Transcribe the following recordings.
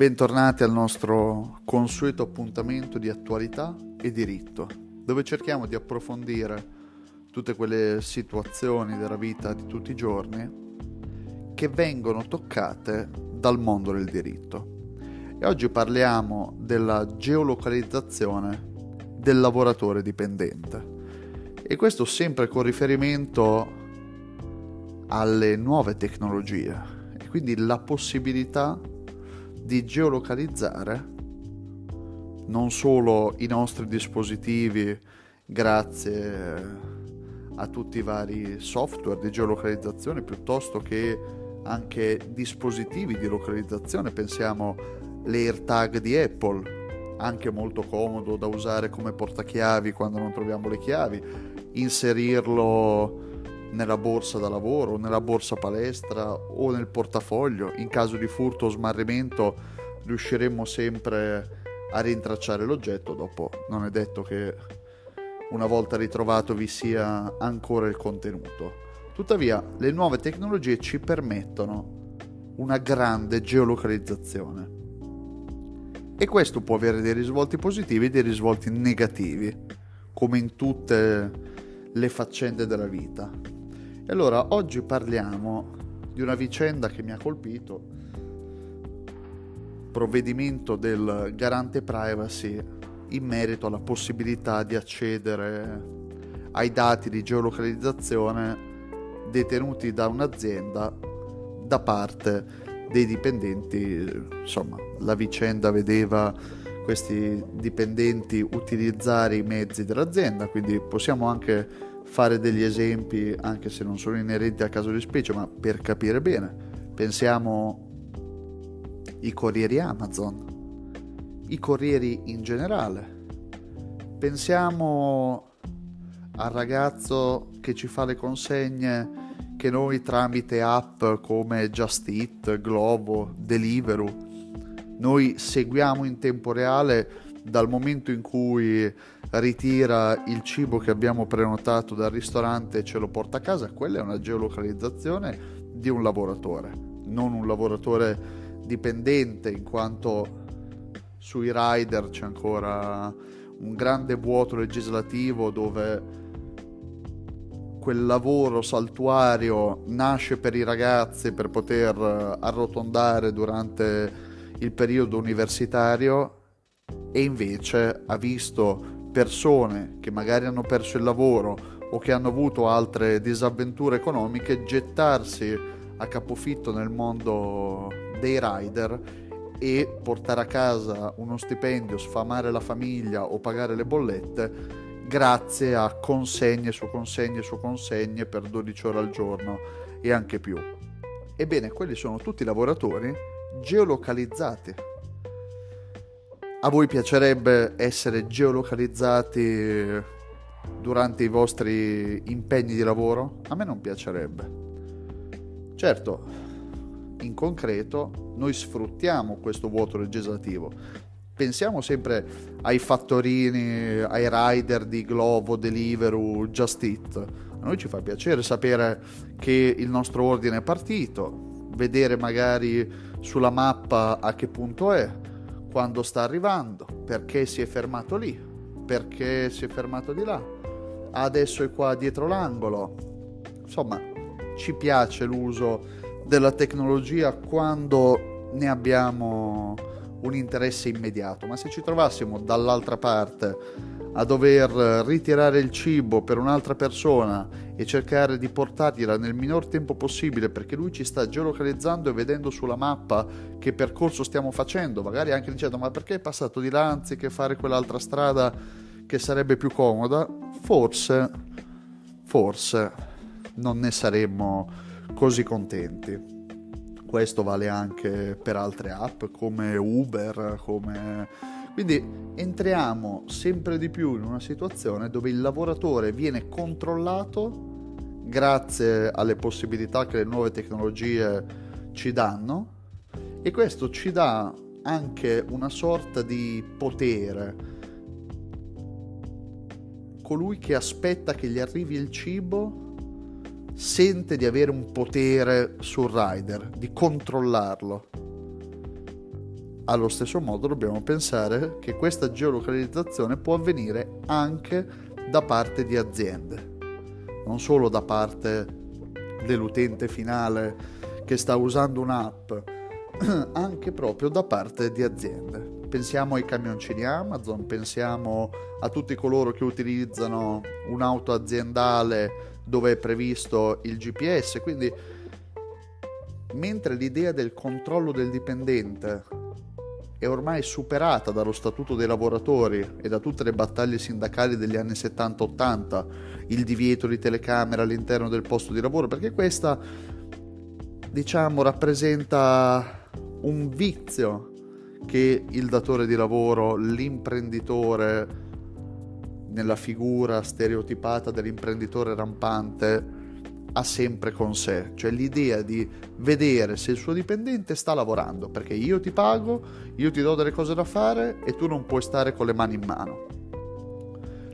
Bentornati al nostro consueto appuntamento di attualità e diritto, dove cerchiamo di approfondire tutte quelle situazioni della vita di tutti i giorni che vengono toccate dal mondo del diritto. E oggi parliamo della geolocalizzazione del lavoratore dipendente. E questo sempre con riferimento alle nuove tecnologie e quindi la possibilità di geolocalizzare non solo i nostri dispositivi grazie a tutti i vari software di geolocalizzazione piuttosto che anche dispositivi di localizzazione, pensiamo l'AirTag di Apple, anche molto comodo da usare come portachiavi quando non troviamo le chiavi, inserirlo nella borsa da lavoro, nella borsa palestra o nel portafoglio. In caso di furto o smarrimento riusciremo sempre a rintracciare l'oggetto, dopo non è detto che una volta ritrovato vi sia ancora il contenuto. Tuttavia le nuove tecnologie ci permettono una grande geolocalizzazione e questo può avere dei risvolti positivi e dei risvolti negativi, come in tutte le faccende della vita. E allora oggi parliamo di una vicenda che mi ha colpito, provvedimento del garante privacy in merito alla possibilità di accedere ai dati di geolocalizzazione detenuti da un'azienda da parte dei dipendenti. Insomma, la vicenda vedeva questi dipendenti utilizzare i mezzi dell'azienda, quindi possiamo anche fare degli esempi, anche se non sono inerenti al caso di specie, ma per capire bene. Pensiamo i corrieri Amazon, i corrieri in generale. Pensiamo al ragazzo che ci fa le consegne che noi tramite app come Just Eat, Globo, Deliveroo, noi seguiamo in tempo reale dal momento in cui ritira il cibo che abbiamo prenotato dal ristorante e ce lo porta a casa, quella è una geolocalizzazione di un lavoratore, non un lavoratore dipendente in quanto sui rider c'è ancora un grande vuoto legislativo dove quel lavoro saltuario nasce per i ragazzi per poter arrotondare durante il periodo universitario e invece ha visto persone che magari hanno perso il lavoro o che hanno avuto altre disavventure economiche gettarsi a capofitto nel mondo dei rider e portare a casa uno stipendio, sfamare la famiglia o pagare le bollette grazie a consegne su consegne su consegne per 12 ore al giorno e anche più. Ebbene, quelli sono tutti lavoratori geolocalizzati a voi piacerebbe essere geolocalizzati durante i vostri impegni di lavoro? A me non piacerebbe. Certo, in concreto, noi sfruttiamo questo vuoto legislativo. Pensiamo sempre ai fattorini, ai rider di Glovo, Deliveroo, Just Eat. A noi ci fa piacere sapere che il nostro ordine è partito, vedere magari sulla mappa a che punto è, quando sta arrivando, perché si è fermato lì, perché si è fermato di là, adesso è qua dietro l'angolo. Insomma, ci piace l'uso della tecnologia quando ne abbiamo un interesse immediato, ma se ci trovassimo dall'altra parte a dover ritirare il cibo per un'altra persona e cercare di portargliela nel minor tempo possibile perché lui ci sta geolocalizzando e vedendo sulla mappa che percorso stiamo facendo, magari anche dicendo ma perché è passato di là anziché fare quell'altra strada che sarebbe più comoda, forse, forse non ne saremmo così contenti. Questo vale anche per altre app come Uber, come quindi entriamo sempre di più in una situazione dove il lavoratore viene controllato grazie alle possibilità che le nuove tecnologie ci danno e questo ci dà anche una sorta di potere. Colui che aspetta che gli arrivi il cibo sente di avere un potere sul rider, di controllarlo allo stesso modo dobbiamo pensare che questa geolocalizzazione può avvenire anche da parte di aziende, non solo da parte dell'utente finale che sta usando un'app, anche proprio da parte di aziende. Pensiamo ai camioncini Amazon, pensiamo a tutti coloro che utilizzano un'auto aziendale dove è previsto il GPS, quindi mentre l'idea del controllo del dipendente è ormai superata dallo statuto dei lavoratori e da tutte le battaglie sindacali degli anni 70-80, il divieto di telecamera all'interno del posto di lavoro, perché questa, diciamo, rappresenta un vizio che il datore di lavoro, l'imprenditore, nella figura stereotipata dell'imprenditore rampante, ha sempre con sé, cioè l'idea di vedere se il suo dipendente sta lavorando, perché io ti pago, io ti do delle cose da fare e tu non puoi stare con le mani in mano.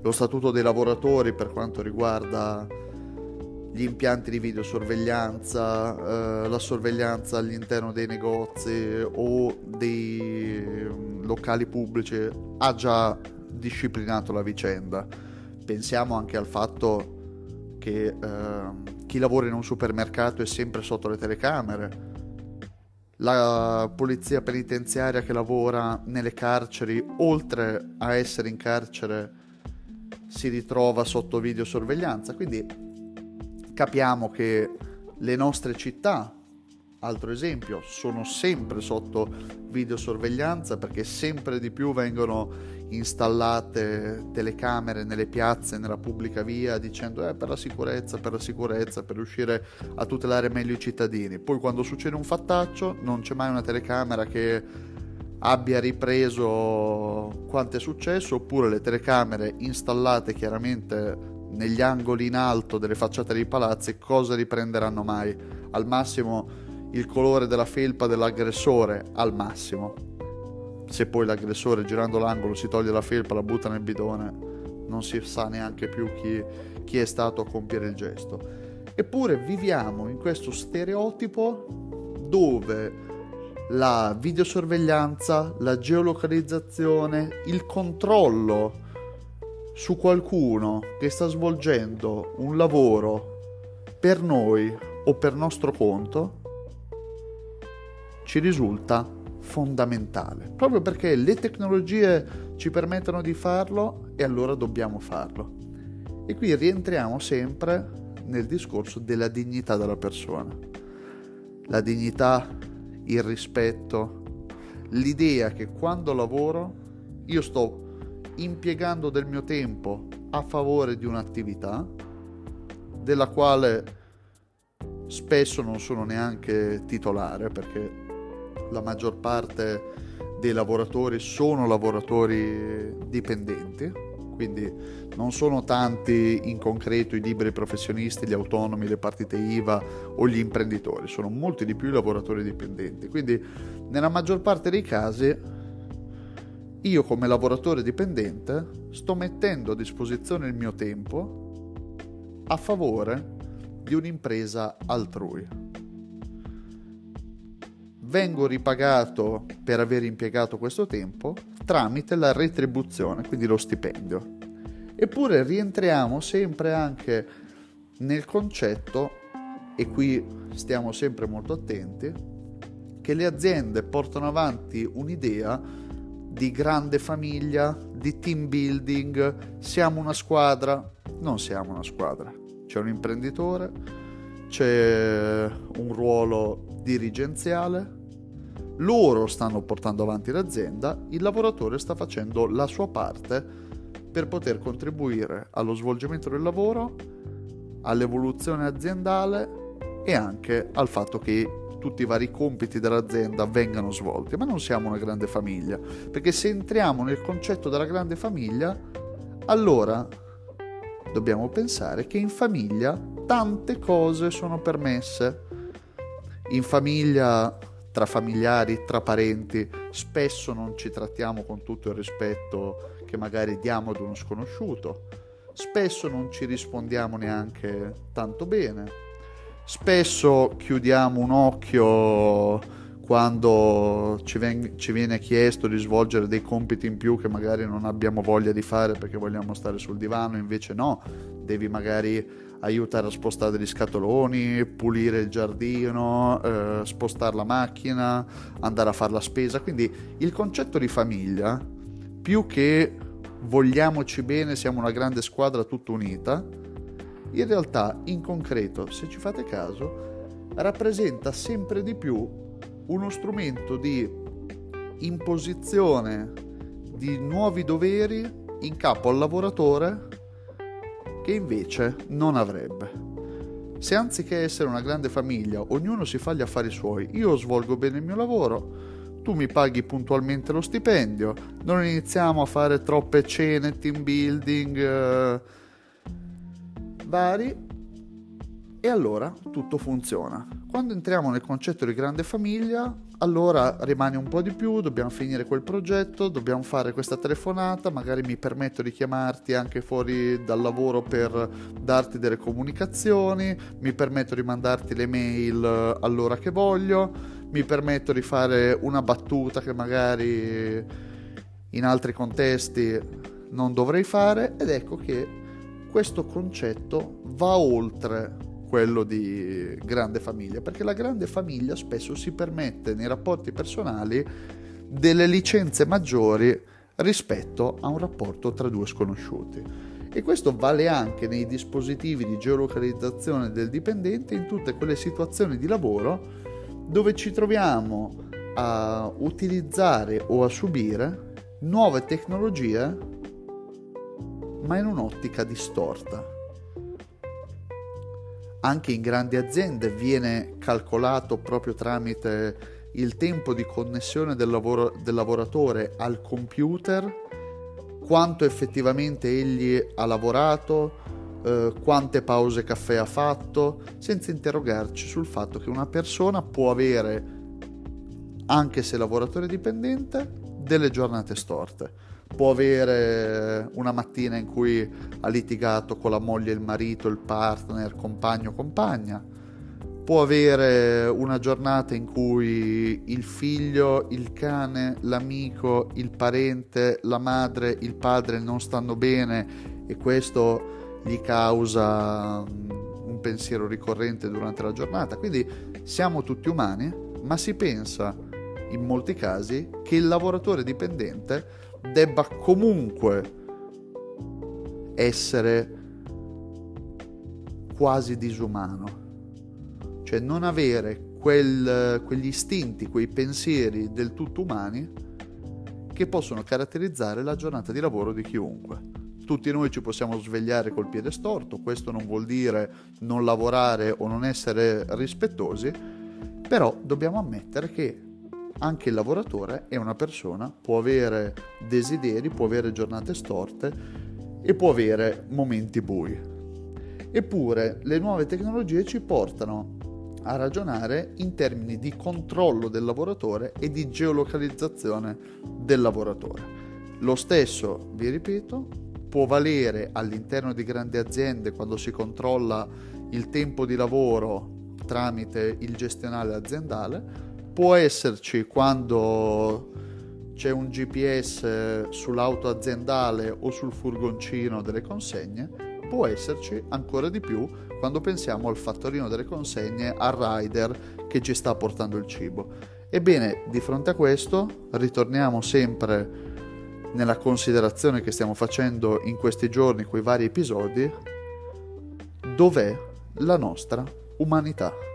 Lo statuto dei lavoratori per quanto riguarda gli impianti di videosorveglianza, eh, la sorveglianza all'interno dei negozi o dei mm, locali pubblici ha già disciplinato la vicenda. Pensiamo anche al fatto che eh, chi lavora in un supermercato è sempre sotto le telecamere, la polizia penitenziaria che lavora nelle carceri, oltre a essere in carcere, si ritrova sotto videosorveglianza. Quindi capiamo che le nostre città, altro esempio, sono sempre sotto videosorveglianza perché sempre di più vengono installate telecamere nelle piazze, nella pubblica via, dicendo eh, per la sicurezza, per la sicurezza, per riuscire a tutelare meglio i cittadini. Poi quando succede un fattaccio non c'è mai una telecamera che abbia ripreso quanto è successo, oppure le telecamere installate chiaramente negli angoli in alto delle facciate dei palazzi, cosa riprenderanno mai? Al massimo il colore della felpa dell'aggressore, al massimo se poi l'aggressore girando l'angolo si toglie la felpa, la butta nel bidone, non si sa neanche più chi, chi è stato a compiere il gesto. Eppure viviamo in questo stereotipo dove la videosorveglianza, la geolocalizzazione, il controllo su qualcuno che sta svolgendo un lavoro per noi o per nostro conto ci risulta fondamentale, proprio perché le tecnologie ci permettono di farlo e allora dobbiamo farlo. E qui rientriamo sempre nel discorso della dignità della persona. La dignità, il rispetto, l'idea che quando lavoro io sto impiegando del mio tempo a favore di un'attività della quale spesso non sono neanche titolare perché la maggior parte dei lavoratori sono lavoratori dipendenti, quindi non sono tanti in concreto i liberi professionisti, gli autonomi, le partite IVA o gli imprenditori, sono molti di più i lavoratori dipendenti. Quindi nella maggior parte dei casi io come lavoratore dipendente sto mettendo a disposizione il mio tempo a favore di un'impresa altrui vengo ripagato per aver impiegato questo tempo tramite la retribuzione, quindi lo stipendio. Eppure rientriamo sempre anche nel concetto, e qui stiamo sempre molto attenti, che le aziende portano avanti un'idea di grande famiglia, di team building, siamo una squadra, non siamo una squadra, c'è un imprenditore, c'è un ruolo dirigenziale, loro stanno portando avanti l'azienda, il lavoratore sta facendo la sua parte per poter contribuire allo svolgimento del lavoro, all'evoluzione aziendale e anche al fatto che tutti i vari compiti dell'azienda vengano svolti, ma non siamo una grande famiglia, perché se entriamo nel concetto della grande famiglia, allora dobbiamo pensare che in famiglia tante cose sono permesse. In famiglia tra familiari, tra parenti, spesso non ci trattiamo con tutto il rispetto che magari diamo ad uno sconosciuto, spesso non ci rispondiamo neanche tanto bene, spesso chiudiamo un occhio quando ci, ven- ci, viene chiesto di svolgere dei compiti in più che magari non abbiamo voglia di fare perché vogliamo stare sul divano, invece no, devi magari aiutare a spostare degli scatoloni, pulire il giardino, eh, spostare la macchina, andare a fare la spesa. Quindi il concetto di famiglia, più che vogliamoci bene, siamo una grande squadra tutta unita, in realtà in concreto, se ci fate caso, rappresenta sempre di più uno strumento di imposizione di nuovi doveri in capo al lavoratore che invece non avrebbe. Se anziché essere una grande famiglia, ognuno si fa gli affari suoi, io svolgo bene il mio lavoro, tu mi paghi puntualmente lo stipendio, non iniziamo a fare troppe cene, team building eh, vari, e allora tutto funziona. Quando entriamo nel concetto di grande famiglia, allora rimane un po' di più, dobbiamo finire quel progetto, dobbiamo fare questa telefonata, magari mi permetto di chiamarti anche fuori dal lavoro per darti delle comunicazioni, mi permetto di mandarti le mail all'ora che voglio, mi permetto di fare una battuta che magari in altri contesti non dovrei fare ed ecco che questo concetto va oltre quello di grande famiglia, perché la grande famiglia spesso si permette nei rapporti personali delle licenze maggiori rispetto a un rapporto tra due sconosciuti. E questo vale anche nei dispositivi di geolocalizzazione del dipendente in tutte quelle situazioni di lavoro dove ci troviamo a utilizzare o a subire nuove tecnologie ma in un'ottica distorta anche in grandi aziende viene calcolato proprio tramite il tempo di connessione del, lavoro, del lavoratore al computer, quanto effettivamente egli ha lavorato, eh, quante pause caffè ha fatto, senza interrogarci sul fatto che una persona può avere, anche se lavoratore dipendente, delle giornate storte può avere una mattina in cui ha litigato con la moglie, il marito, il partner, compagno, compagna, può avere una giornata in cui il figlio, il cane, l'amico, il parente, la madre, il padre non stanno bene e questo gli causa mm, un pensiero ricorrente durante la giornata. Quindi siamo tutti umani, ma si pensa in molti casi che il lavoratore dipendente debba comunque essere quasi disumano, cioè non avere quel, quegli istinti, quei pensieri del tutto umani che possono caratterizzare la giornata di lavoro di chiunque. Tutti noi ci possiamo svegliare col piede storto, questo non vuol dire non lavorare o non essere rispettosi, però dobbiamo ammettere che anche il lavoratore è una persona, può avere desideri, può avere giornate storte e può avere momenti bui. Eppure le nuove tecnologie ci portano a ragionare in termini di controllo del lavoratore e di geolocalizzazione del lavoratore. Lo stesso, vi ripeto, può valere all'interno di grandi aziende quando si controlla il tempo di lavoro tramite il gestionale aziendale, può esserci quando c'è un GPS sull'auto aziendale o sul furgoncino delle consegne, può esserci ancora di più quando pensiamo al fattorino delle consegne, al rider che ci sta portando il cibo. Ebbene, di fronte a questo, ritorniamo sempre nella considerazione che stiamo facendo in questi giorni con i vari episodi, dov'è la nostra umanità?